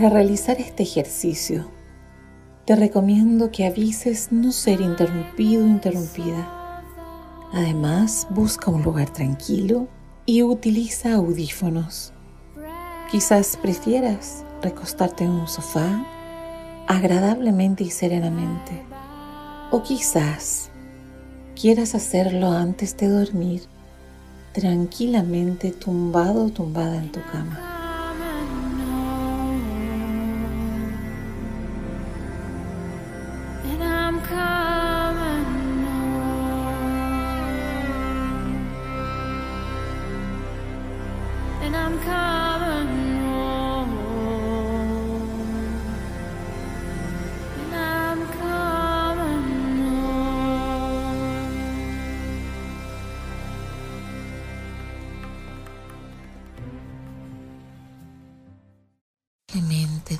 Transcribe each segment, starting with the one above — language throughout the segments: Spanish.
Para realizar este ejercicio, te recomiendo que avises no ser interrumpido o interrumpida. Además, busca un lugar tranquilo y utiliza audífonos. Quizás prefieras recostarte en un sofá agradablemente y serenamente. O quizás quieras hacerlo antes de dormir, tranquilamente tumbado o tumbada en tu cama.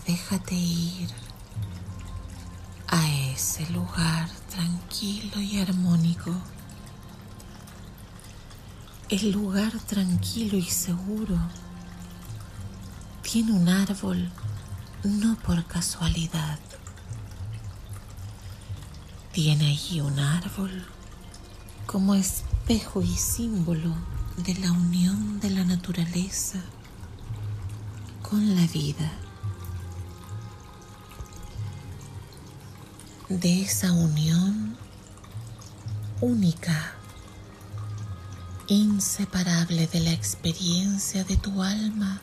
Déjate ir a ese lugar tranquilo y armónico. El lugar tranquilo y seguro tiene un árbol no por casualidad. Tiene allí un árbol como espejo y símbolo de la unión de la naturaleza con la vida. De esa unión única, inseparable de la experiencia de tu alma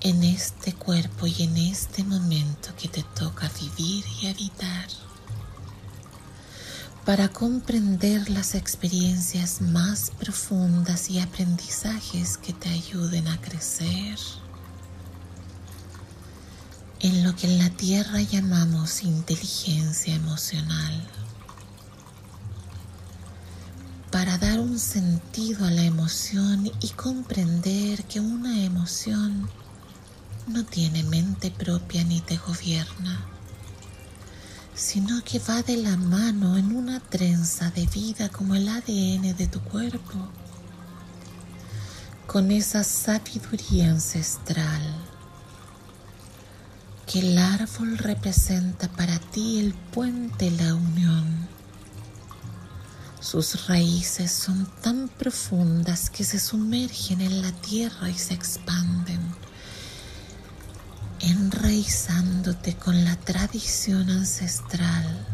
en este cuerpo y en este momento que te toca vivir y habitar para comprender las experiencias más profundas y aprendizajes que te ayuden a crecer en lo que en la tierra llamamos inteligencia emocional. Para dar sentido a la emoción y comprender que una emoción no tiene mente propia ni te gobierna, sino que va de la mano en una trenza de vida como el ADN de tu cuerpo, con esa sabiduría ancestral que el árbol representa para ti el puente, la unión. Sus raíces son tan profundas que se sumergen en la tierra y se expanden, enraizándote con la tradición ancestral,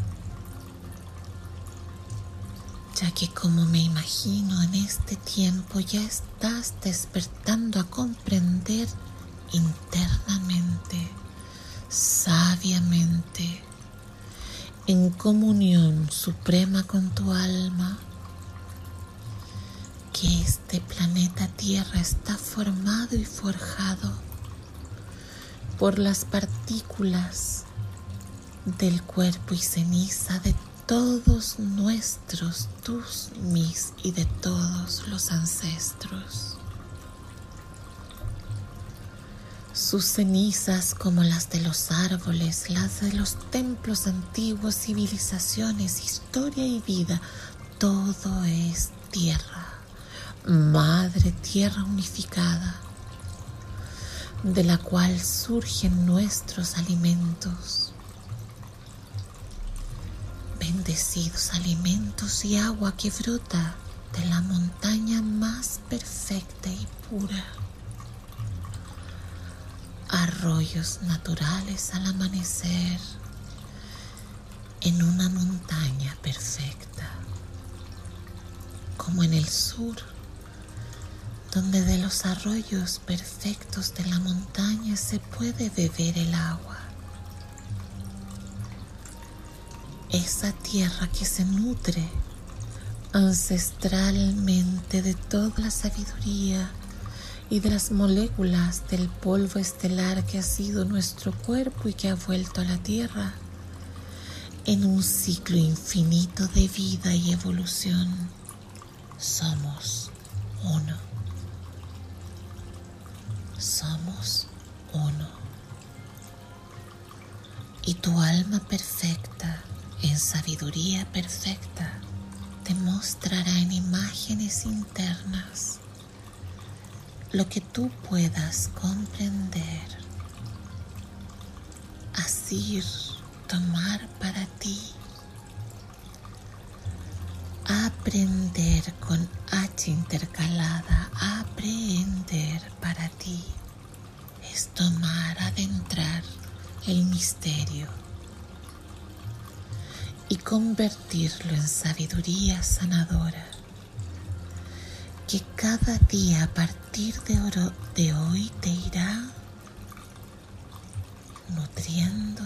ya que como me imagino en este tiempo ya estás despertando a comprender internamente sabiamente en comunión suprema con tu alma que este planeta Tierra está formado y forjado por las partículas del cuerpo y ceniza de todos nuestros, tus, mis y de todos los ancestros. Sus cenizas como las de los árboles, las de los templos antiguos, civilizaciones, historia y vida, todo es tierra, madre tierra unificada, de la cual surgen nuestros alimentos. Bendecidos alimentos y agua que brota de la montaña más perfecta y pura arroyos naturales al amanecer en una montaña perfecta, como en el sur, donde de los arroyos perfectos de la montaña se puede beber el agua. Esa tierra que se nutre ancestralmente de toda la sabiduría y de las moléculas del polvo estelar que ha sido nuestro cuerpo y que ha vuelto a la Tierra en un ciclo infinito de vida y evolución. Somos uno. Somos uno. Y tu alma perfecta, en sabiduría perfecta, te mostrará en imágenes internas lo que tú puedas comprender decir tomar para ti. Aprender con H intercalada, aprender para ti es tomar, adentrar el misterio y convertirlo en sabiduría sanadora que cada día a partir de, de hoy te irá nutriendo,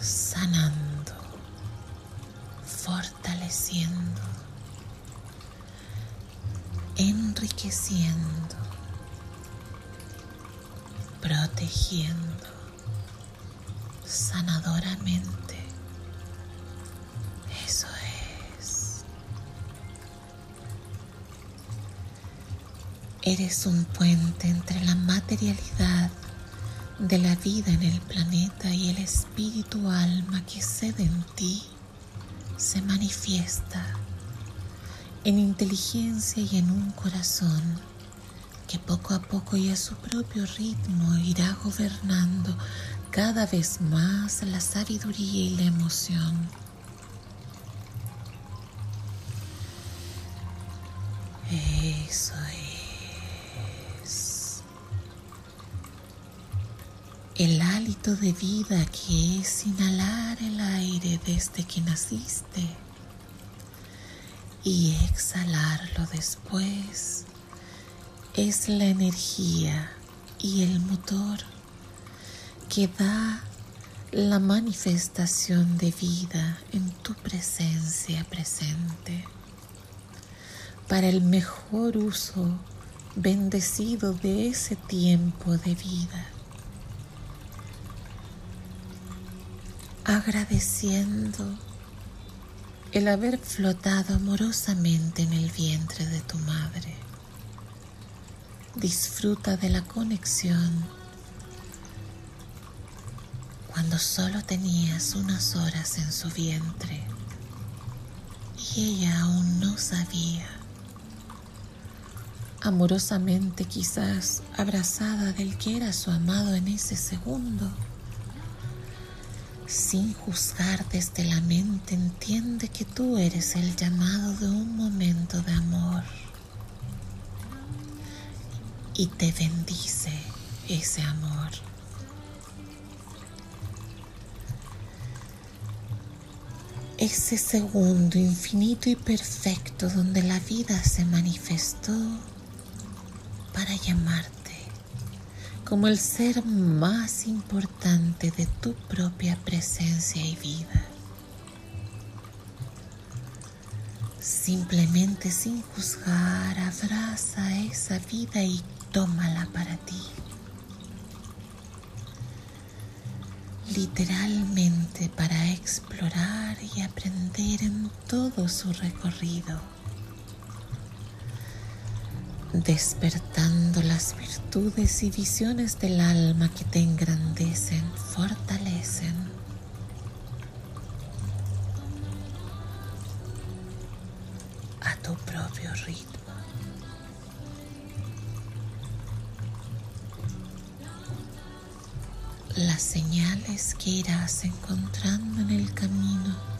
sanando, fortaleciendo, enriqueciendo, protegiendo sanadoramente. Eres un puente entre la materialidad de la vida en el planeta y el espíritu alma que cede en ti se manifiesta en inteligencia y en un corazón que poco a poco y a su propio ritmo irá gobernando cada vez más la sabiduría y la emoción. El hálito de vida que es inhalar el aire desde que naciste y exhalarlo después es la energía y el motor que da la manifestación de vida en tu presencia presente para el mejor uso bendecido de ese tiempo de vida. Agradeciendo el haber flotado amorosamente en el vientre de tu madre. Disfruta de la conexión cuando solo tenías unas horas en su vientre y ella aún no sabía. Amorosamente quizás abrazada del que era su amado en ese segundo, sin juzgar desde la mente, entiende que tú eres el llamado de un momento de amor y te bendice ese amor. ese segundo infinito y perfecto donde la vida se manifestó para llamarte como el ser más importante de tu propia presencia y vida. Simplemente sin juzgar, abraza esa vida y tómala para ti. literalmente para explorar y aprender en todo su recorrido, despertando las virtudes y visiones del alma que te engrandecen, fortalecen. a tu propio ritmo. las señales que irás encontrando en el camino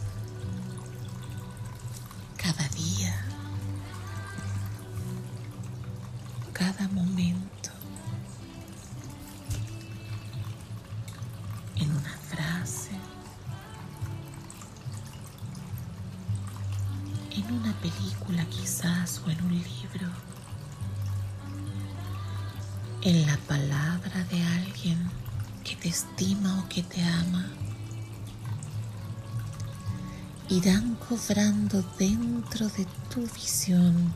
dentro de tu visión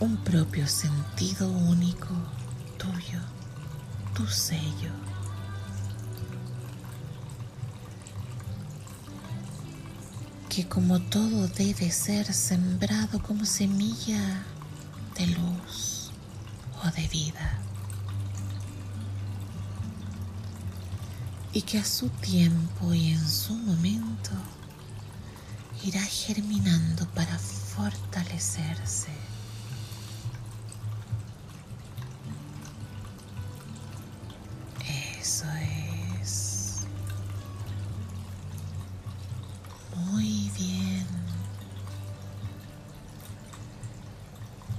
un propio sentido único tuyo, tu sello. Que como todo debe ser sembrado como semilla de luz o de vida. y que a su tiempo y en su momento irá germinando para fortalecerse. Eso es. Muy bien.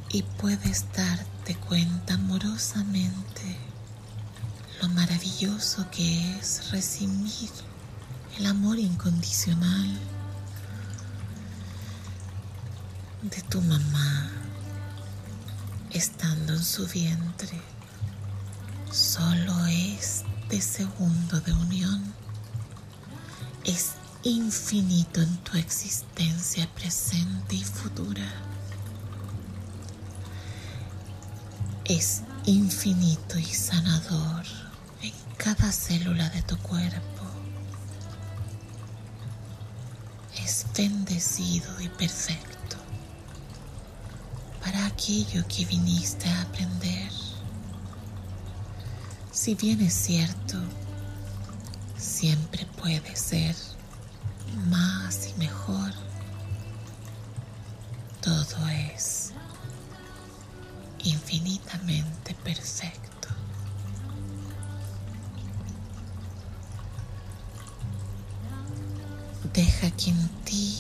Y puedes darte cuenta amorosamente lo maravilloso que es recibir el amor incondicional de tu mamá estando en su vientre. Solo este segundo de unión es infinito en tu existencia presente y futura. Es infinito y sanador en cada célula de tu cuerpo. Es bendecido y perfecto aquello que viniste a aprender. Si bien es cierto, siempre puede ser más y mejor. Todo es infinitamente perfecto. Deja que en ti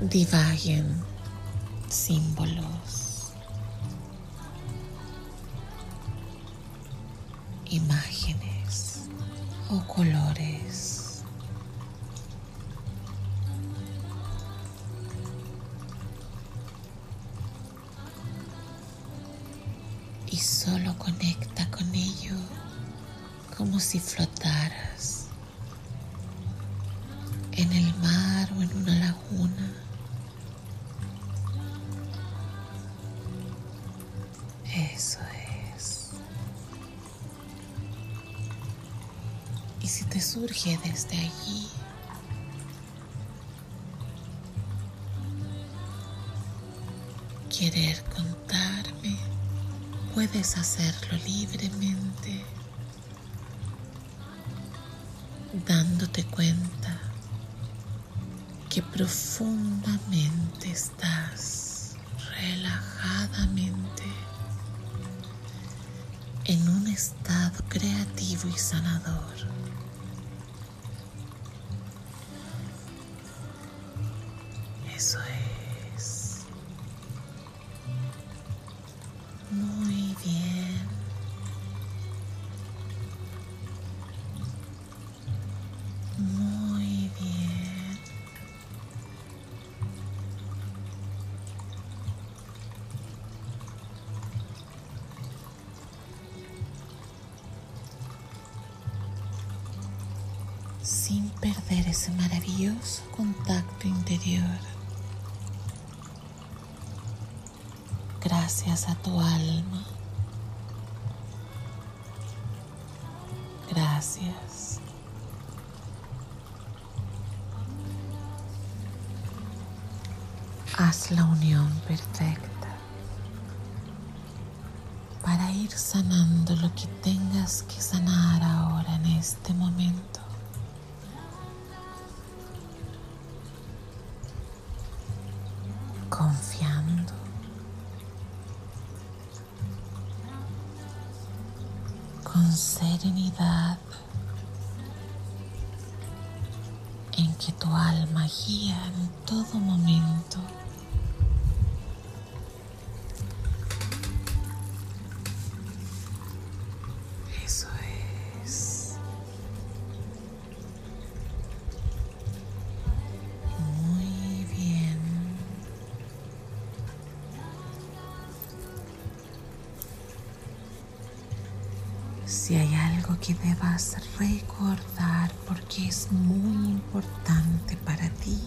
divaguen símbolos, imágenes o colores. Y solo conecta con ello como si flotaras surge desde allí, querer contarme, puedes hacerlo libremente, dándote cuenta que profundamente estás Eso es. Muy bien. Muy bien. sin perder ese maravilloso contacto interior. Gracias a tu alma. Gracias. Haz la unión perfecta para ir sanando lo que tengas que sanar ahora en este momento. confiando. Con serenidad en que tu alma guía en todo momento. Recordar porque es muy importante para ti,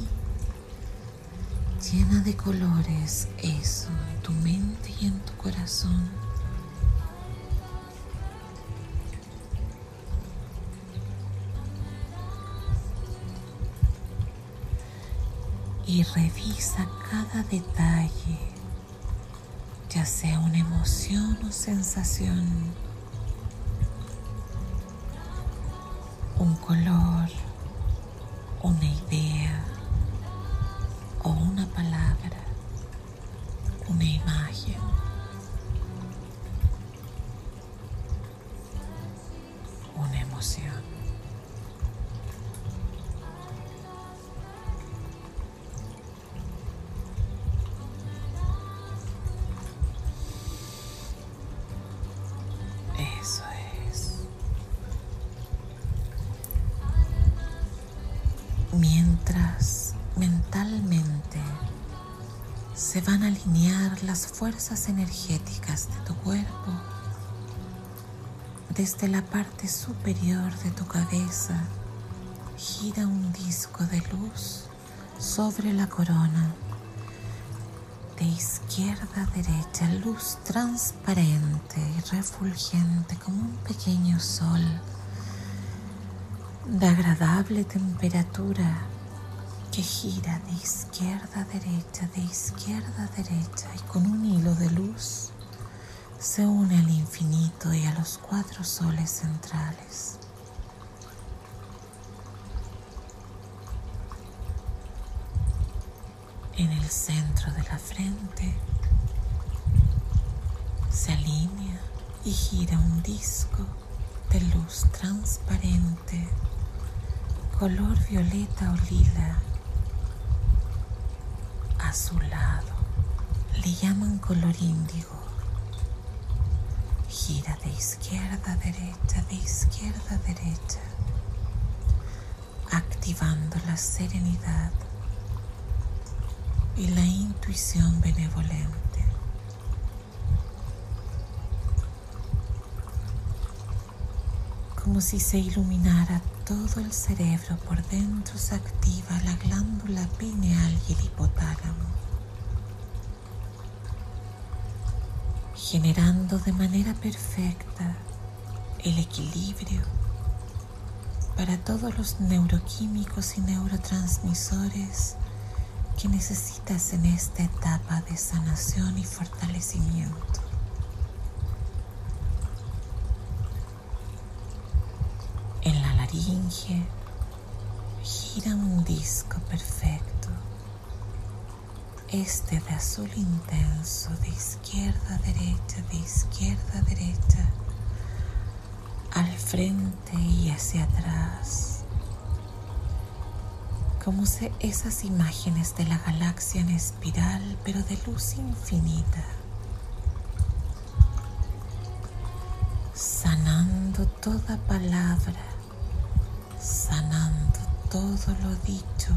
llena de colores eso en tu mente y en tu corazón. Y revisa cada detalle, ya sea una emoción o sensación un color, una idea o una palabra, una imagen. Fuerzas energéticas de tu cuerpo desde la parte superior de tu cabeza. Gira un disco de luz sobre la corona de izquierda a derecha, luz transparente y refulgente como un pequeño sol de agradable temperatura que gira de izquierda a derecha, de izquierda a derecha y con un hilo de luz se une al infinito y a los cuatro soles centrales. En el centro de la frente se alinea y gira un disco de luz transparente color violeta o lila azulado le llaman color índigo. Gira de izquierda a derecha de izquierda a derecha. Activando la serenidad y la intuición benevolente. Como si se iluminara todo el cerebro por dentro se activa la glándula pineal y el hipotálamo, generando de manera perfecta el equilibrio para todos los neuroquímicos y neurotransmisores que necesitas en esta etapa de sanación y fortalecimiento. Gira un disco perfecto, este de azul intenso, de izquierda a derecha, de izquierda a derecha, al frente y hacia atrás, como si esas imágenes de la galaxia en espiral, pero de luz infinita. sanando toda palabra todo lo dicho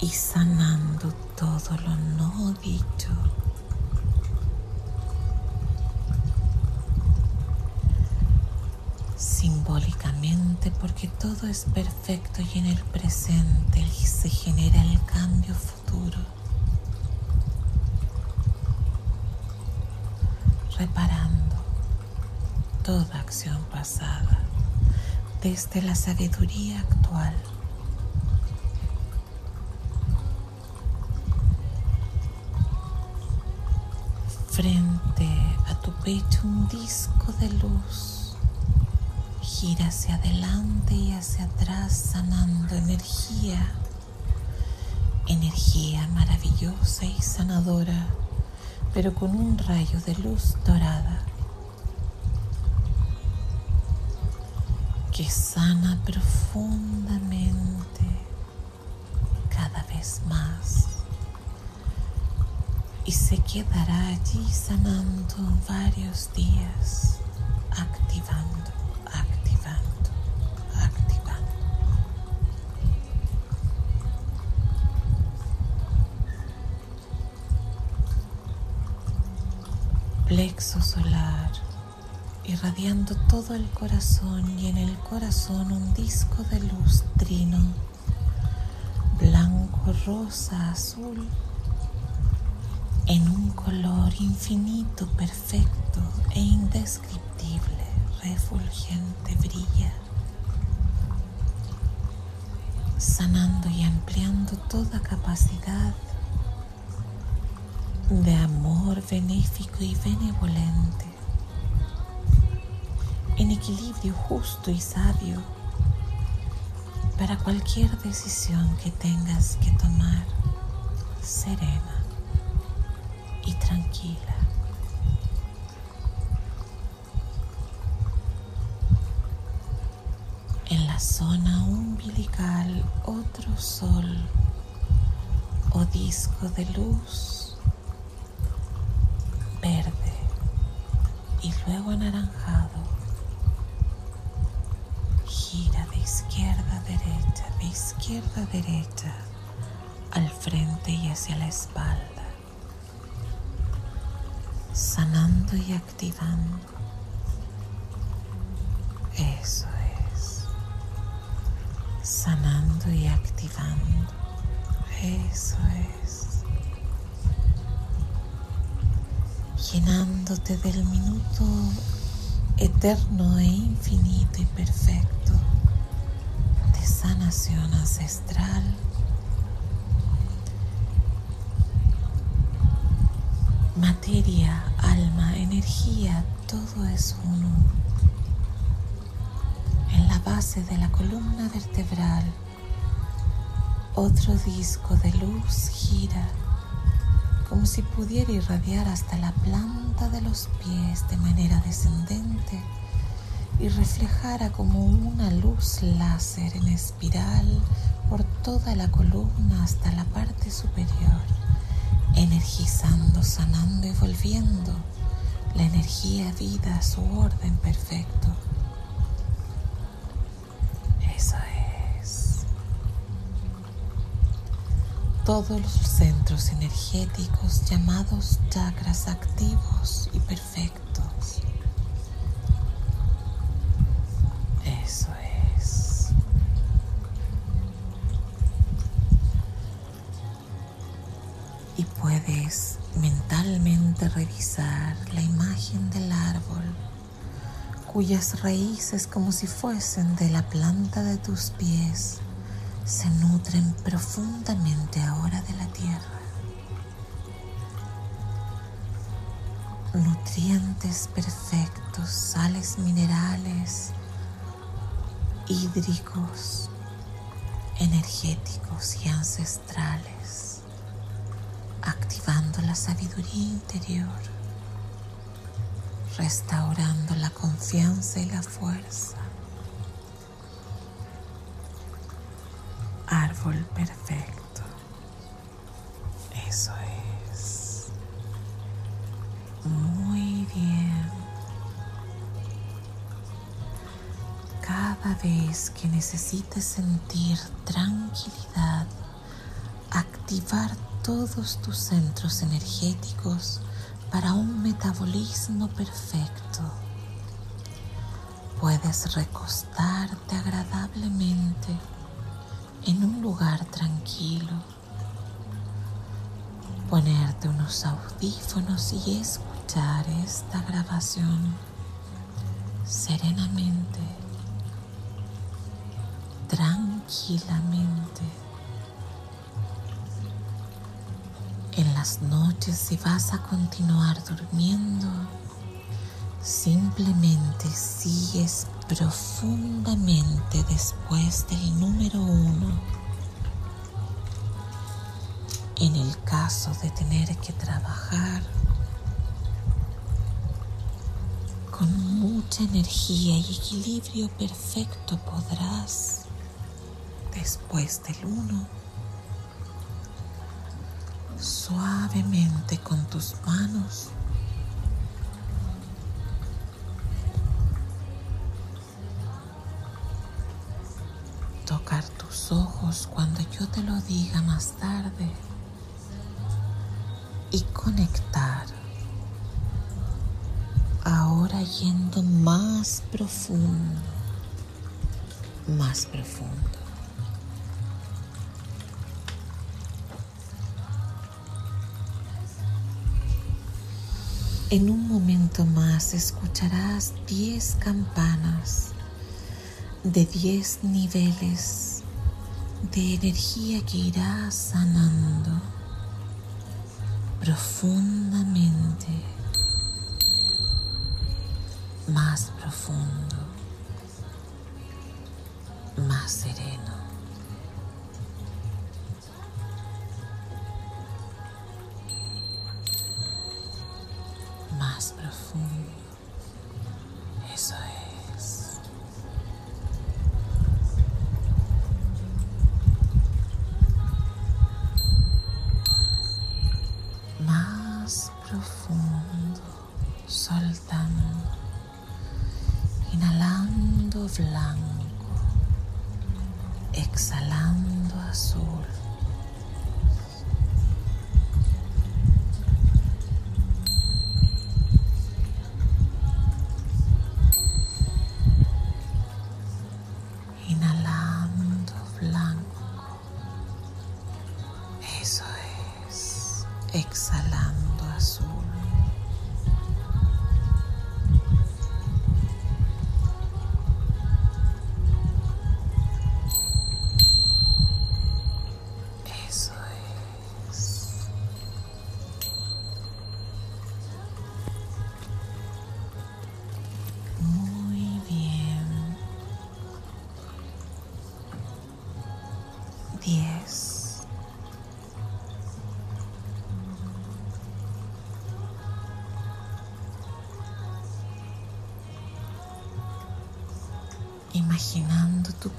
y sanando todo lo no dicho. Simbólicamente porque todo es perfecto y en el presente se genera el cambio futuro. Reparando toda acción pasada desde la sabiduría actual. Frente a tu pecho un disco de luz gira hacia adelante y hacia atrás sanando energía, energía maravillosa y sanadora, pero con un rayo de luz dorada que sana profundamente cada vez más y se quedará allí sanando varios días, activando, activando, activando. Plexo solar irradiando todo el corazón y en el corazón un disco de luz trino, blanco, rosa, azul, en un color infinito, perfecto e indescriptible, refulgente, brilla, sanando y ampliando toda capacidad de amor benéfico y benevolente en equilibrio justo y sabio para cualquier decisión que tengas que tomar serena y tranquila. En la zona umbilical otro sol o disco de luz verde y luego anaranjado activando. Eso es, sanando y activando. Eso es. Llenándote del minuto eterno e infinito y perfecto de sanación ancestral. Materia, alma, energía, todo es uno. En la base de la columna vertebral, otro disco de luz gira como si pudiera irradiar hasta la planta de los pies de manera descendente y reflejara como una luz láser en espiral por toda la columna hasta la parte superior, energizando, sanando y volviendo la energía vida su orden perfecto. todos los centros energéticos llamados chakras activos y perfectos. Cuyas raíces como si fuesen de la planta de tus pies se nutren profundamente ahora de la tierra. Nutrientes perfectos, sales minerales, hídricos, energéticos y ancestrales, activando la sabiduría interior, restaurando la confianza y la fuerza árbol perfecto. Eso es. Muy bien. Cada vez que necesites sentir tranquilidad, activar todos tus centros energéticos para un metabolismo perfecto. Puedes recostarte agradablemente en un lugar tranquilo, ponerte unos audífonos y escuchar esta grabación serenamente, tranquilamente. Las noches si vas a continuar durmiendo, simplemente sigues profundamente después del número uno. En el caso de tener que trabajar con mucha energía y equilibrio perfecto podrás, después del uno, suavemente con tus manos tocar tus ojos cuando yo te lo diga más tarde y conectar. Ahora yendo más profundo, más profundo. En un momento más escucharás diez campanas de 10 niveles de energía que irá sanando profundamente, más profundo, más sereno. Más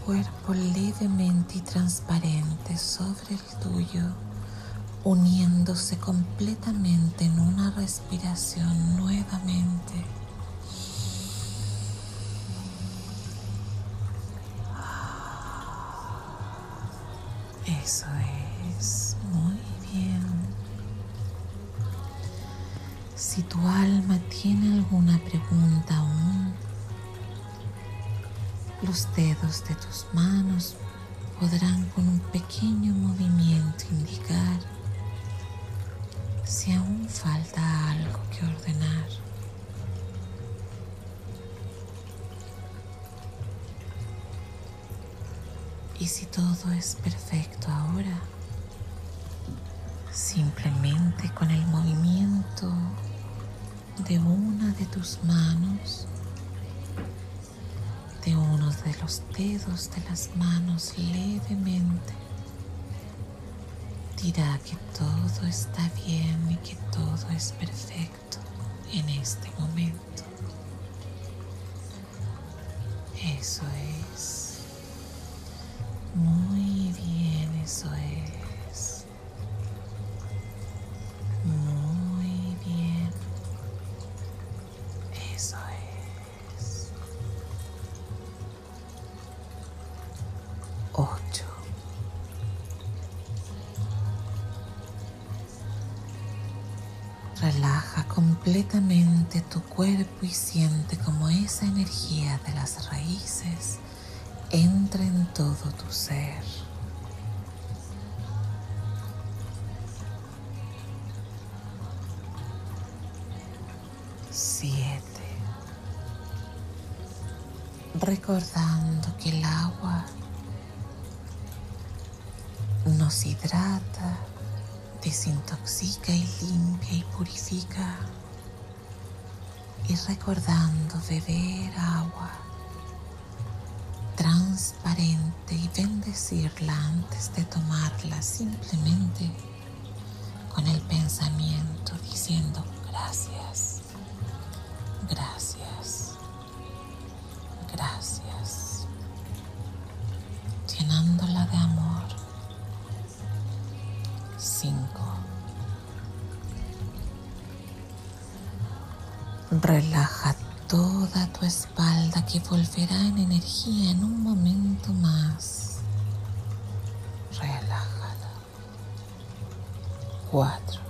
cuerpo levemente y transparente sobre el tuyo, uniéndose completamente en una respiración nuevamente. Eso es, muy bien. Si tu alma tiene alguna pregunta aún, los dedos de tus manos podrán con un pequeño movimiento indicar si aún falta algo que ordenar. Y si todo es perfecto ahora, simplemente con el movimiento de una de tus manos, los dedos de las manos levemente, dirá que todo está bien y que todo es perfecto en este momento. Eso es. Completamente tu cuerpo y siente como esa energía de las raíces entra en todo tu ser. Siete. Recordando que el agua nos hidrata, desintoxica y limpia purifica. Y recordando beber agua transparente y bendecirla antes de tomarla simplemente con el pensamiento diciendo gracias, gracias, gracias, llenándola de amor. Cinco. Relaja toda tu espalda que volverá en energía en un momento más. Relájala. Cuatro.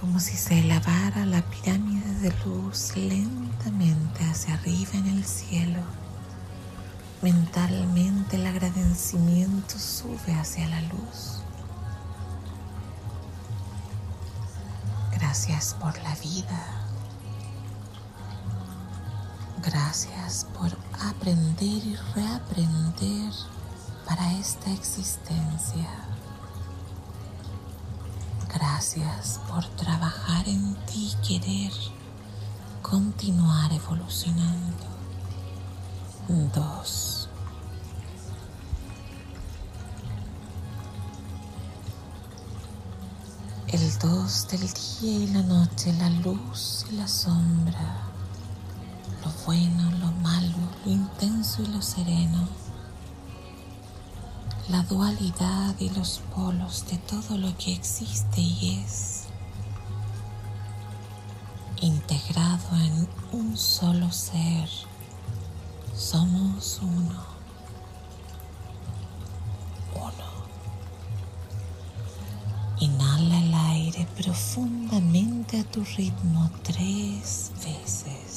Como si se elevara la pirámide de luz lentamente hacia arriba en el cielo. Mentalmente el agradecimiento sube hacia la luz. Gracias por la vida. Gracias por aprender y reaprender para esta existencia. Gracias por trabajar en ti y querer continuar evolucionando. Dos. El dos del día y la noche, la luz y la sombra, lo bueno, lo malo, lo intenso y lo sereno la dualidad y los polos de todo lo que existe y es, integrado en un solo ser, somos uno. Uno. Inhala el aire profundamente a tu ritmo tres veces.